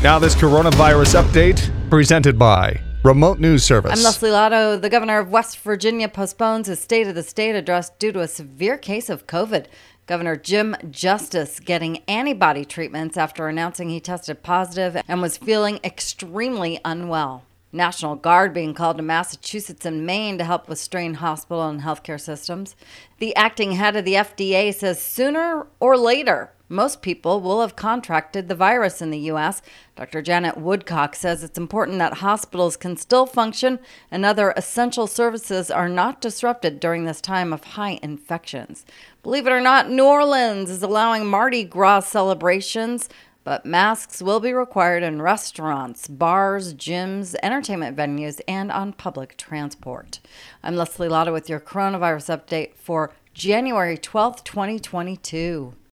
Now, this coronavirus update presented by Remote News Service. I'm Leslie Lotto. The governor of West Virginia postpones his State of the State address due to a severe case of COVID. Governor Jim Justice getting antibody treatments after announcing he tested positive and was feeling extremely unwell. National Guard being called to Massachusetts and Maine to help with strained hospital and healthcare systems. The acting head of the FDA says sooner or later, most people will have contracted the virus in the U.S. Dr. Janet Woodcock says it's important that hospitals can still function and other essential services are not disrupted during this time of high infections. Believe it or not, New Orleans is allowing Mardi Gras celebrations but masks will be required in restaurants, bars, gyms, entertainment venues, and on public transport. I'm Leslie Lotto with your coronavirus update for January 12th, 2022.